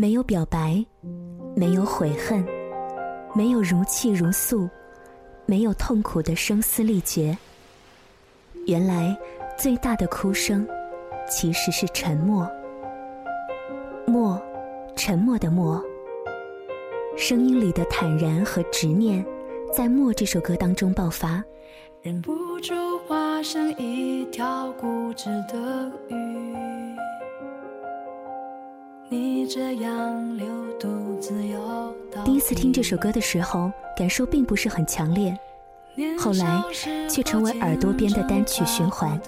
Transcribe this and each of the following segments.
没有表白，没有悔恨，没有如泣如诉，没有痛苦的声嘶力竭。原来，最大的哭声，其实是沉默。默，沉默的默。声音里的坦然和执念，在《默》这首歌当中爆发。忍不住化身一条固执的鱼。你这样流独自游第一次听这首歌的时候，感受并不是很强烈，后来却成为耳朵边的单曲循环。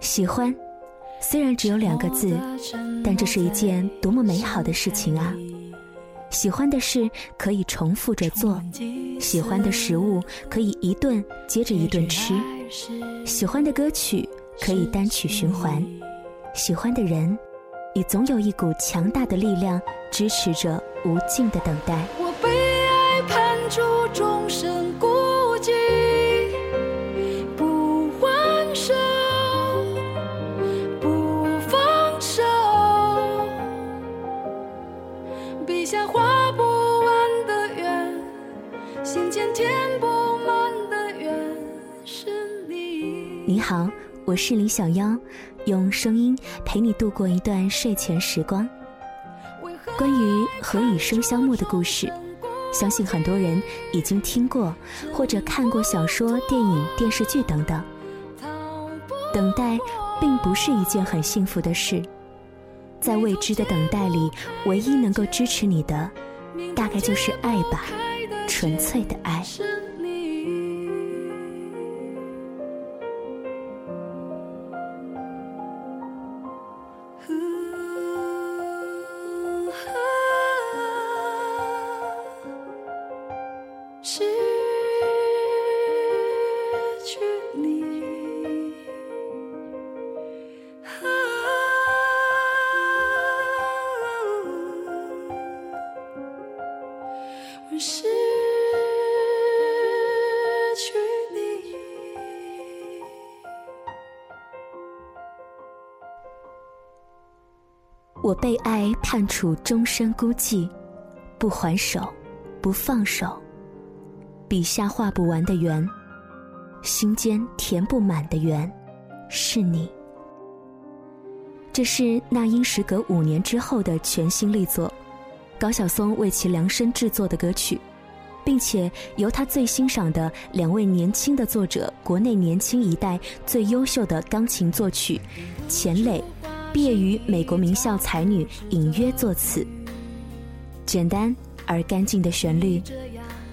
喜欢，虽然只有两个字，但这是一件多么美好的事情啊！喜欢的事可以重复着做，喜欢的食物可以一顿接着一顿吃，喜欢的歌曲可以单曲循环，喜欢的人。也总有一股强大的力量支持着无尽的等待。我被爱判处终身孤寂，不还手，不放手，笔下画不完的圆，心间填不满的缘，是你。你好，我是李小妖。用声音陪你度过一段睡前时光。关于何以笙箫默的故事，相信很多人已经听过或者看过小说、电影、电视剧等等。等待并不是一件很幸福的事，在未知的等待里，唯一能够支持你的，大概就是爱吧，纯粹的爱。我被爱判处终身孤寂，不还手，不放手。笔下画不完的圆，心间填不满的圆，是你。这是那英时隔五年之后的全新力作，高晓松为其量身制作的歌曲，并且由他最欣赏的两位年轻的作者，国内年轻一代最优秀的钢琴作曲，钱磊。毕业于美国名校才女隐约作词，简单而干净的旋律，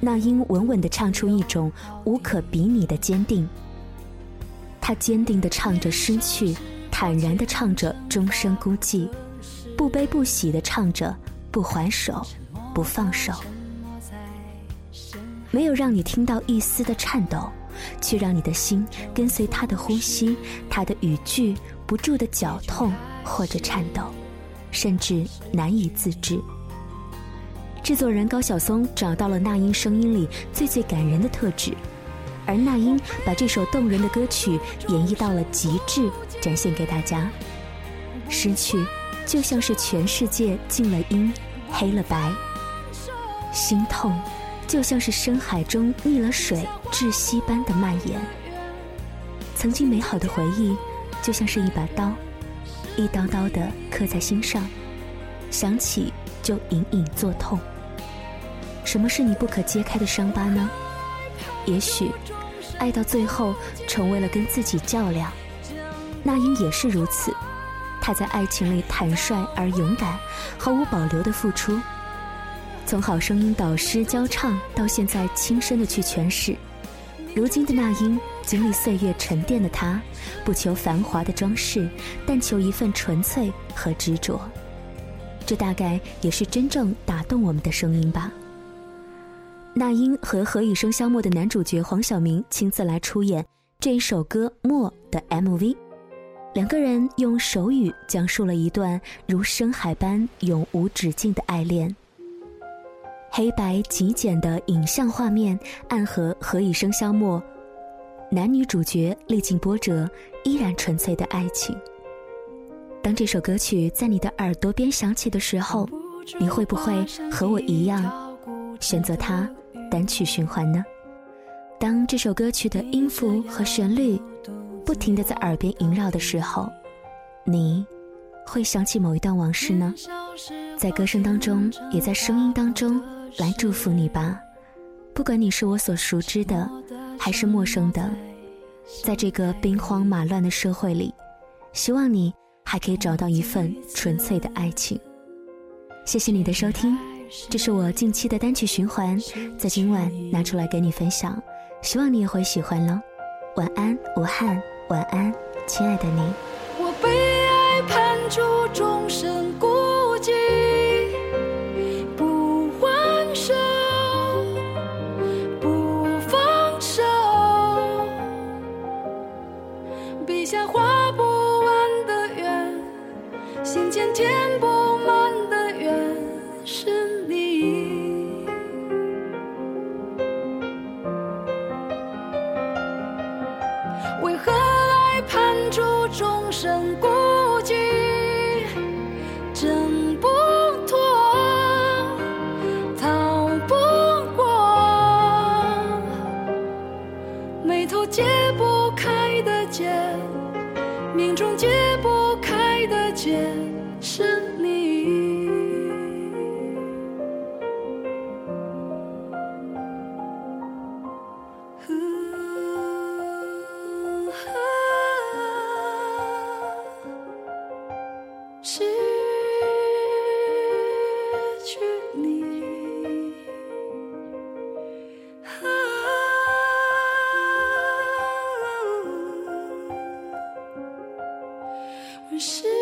那英稳稳地唱出一种无可比拟的坚定。她坚定地唱着失去，坦然地唱着终身孤寂，不悲不喜地唱着不还手，不放手。没有让你听到一丝的颤抖，却让你的心跟随他的呼吸，他的语句。不住的绞痛或者颤抖，甚至难以自制。制作人高晓松找到了那英声音里最最感人的特质，而那英把这首动人的歌曲演绎到了极致，展现给大家。失去就像是全世界静了音，黑了白；心痛就像是深海中溺了水，窒息般的蔓延。曾经美好的回忆。就像是一把刀，一刀刀的刻在心上，想起就隐隐作痛。什么是你不可揭开的伤疤呢？也许，爱到最后成为了跟自己较量。那英也是如此，她在爱情里坦率而勇敢，毫无保留的付出。从好声音导师教唱，到现在亲身的去诠释。如今的那英，经历岁月沉淀的她，不求繁华的装饰，但求一份纯粹和执着。这大概也是真正打动我们的声音吧。那英和《何以笙箫默》的男主角黄晓明亲自来出演这一首歌《默》的 MV，两个人用手语讲述了一段如深海般永无止境的爱恋。黑白极简的影像画面暗合《何以笙箫默》，男女主角历尽波折，依然纯粹的爱情。当这首歌曲在你的耳朵边响起的时候，你会不会和我一样选择它单曲循环呢？当这首歌曲的音符和旋律不停的在耳边萦绕的时候，你会想起某一段往事呢？在歌声当中，也在声音当中来祝福你吧。不管你是我所熟知的，还是陌生的，在这个兵荒马乱的社会里，希望你。还可以找到一份纯粹的爱情。谢谢你的收听，这是我近期的单曲循环，在今晚拿出来给你分享，希望你也会喜欢喽。晚安，武汉，晚安，亲爱的你。我被爱判处终身间填只是。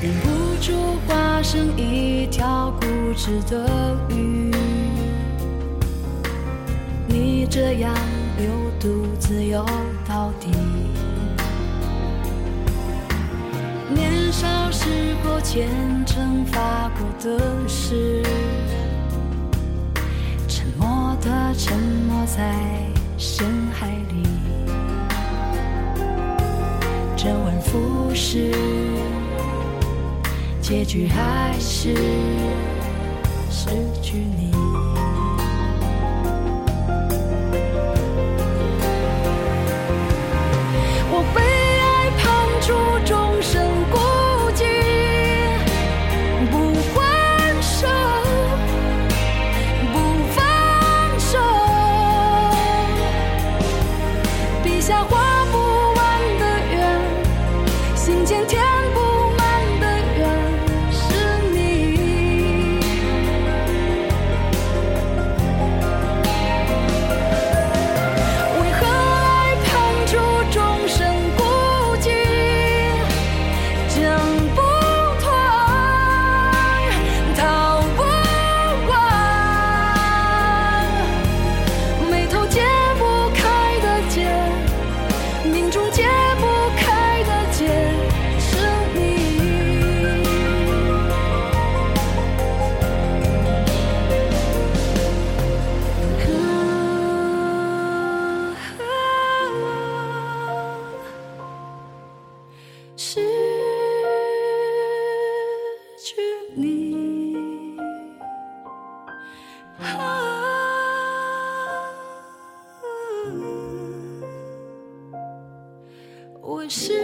忍不住化身一条固执的鱼，你这样又独自游到底。年少时候虔诚发过的誓，沉默的沉没在深海里，周而复始。结局还是失去你。我被爱判处终身孤寂不还手不放手笔下画是。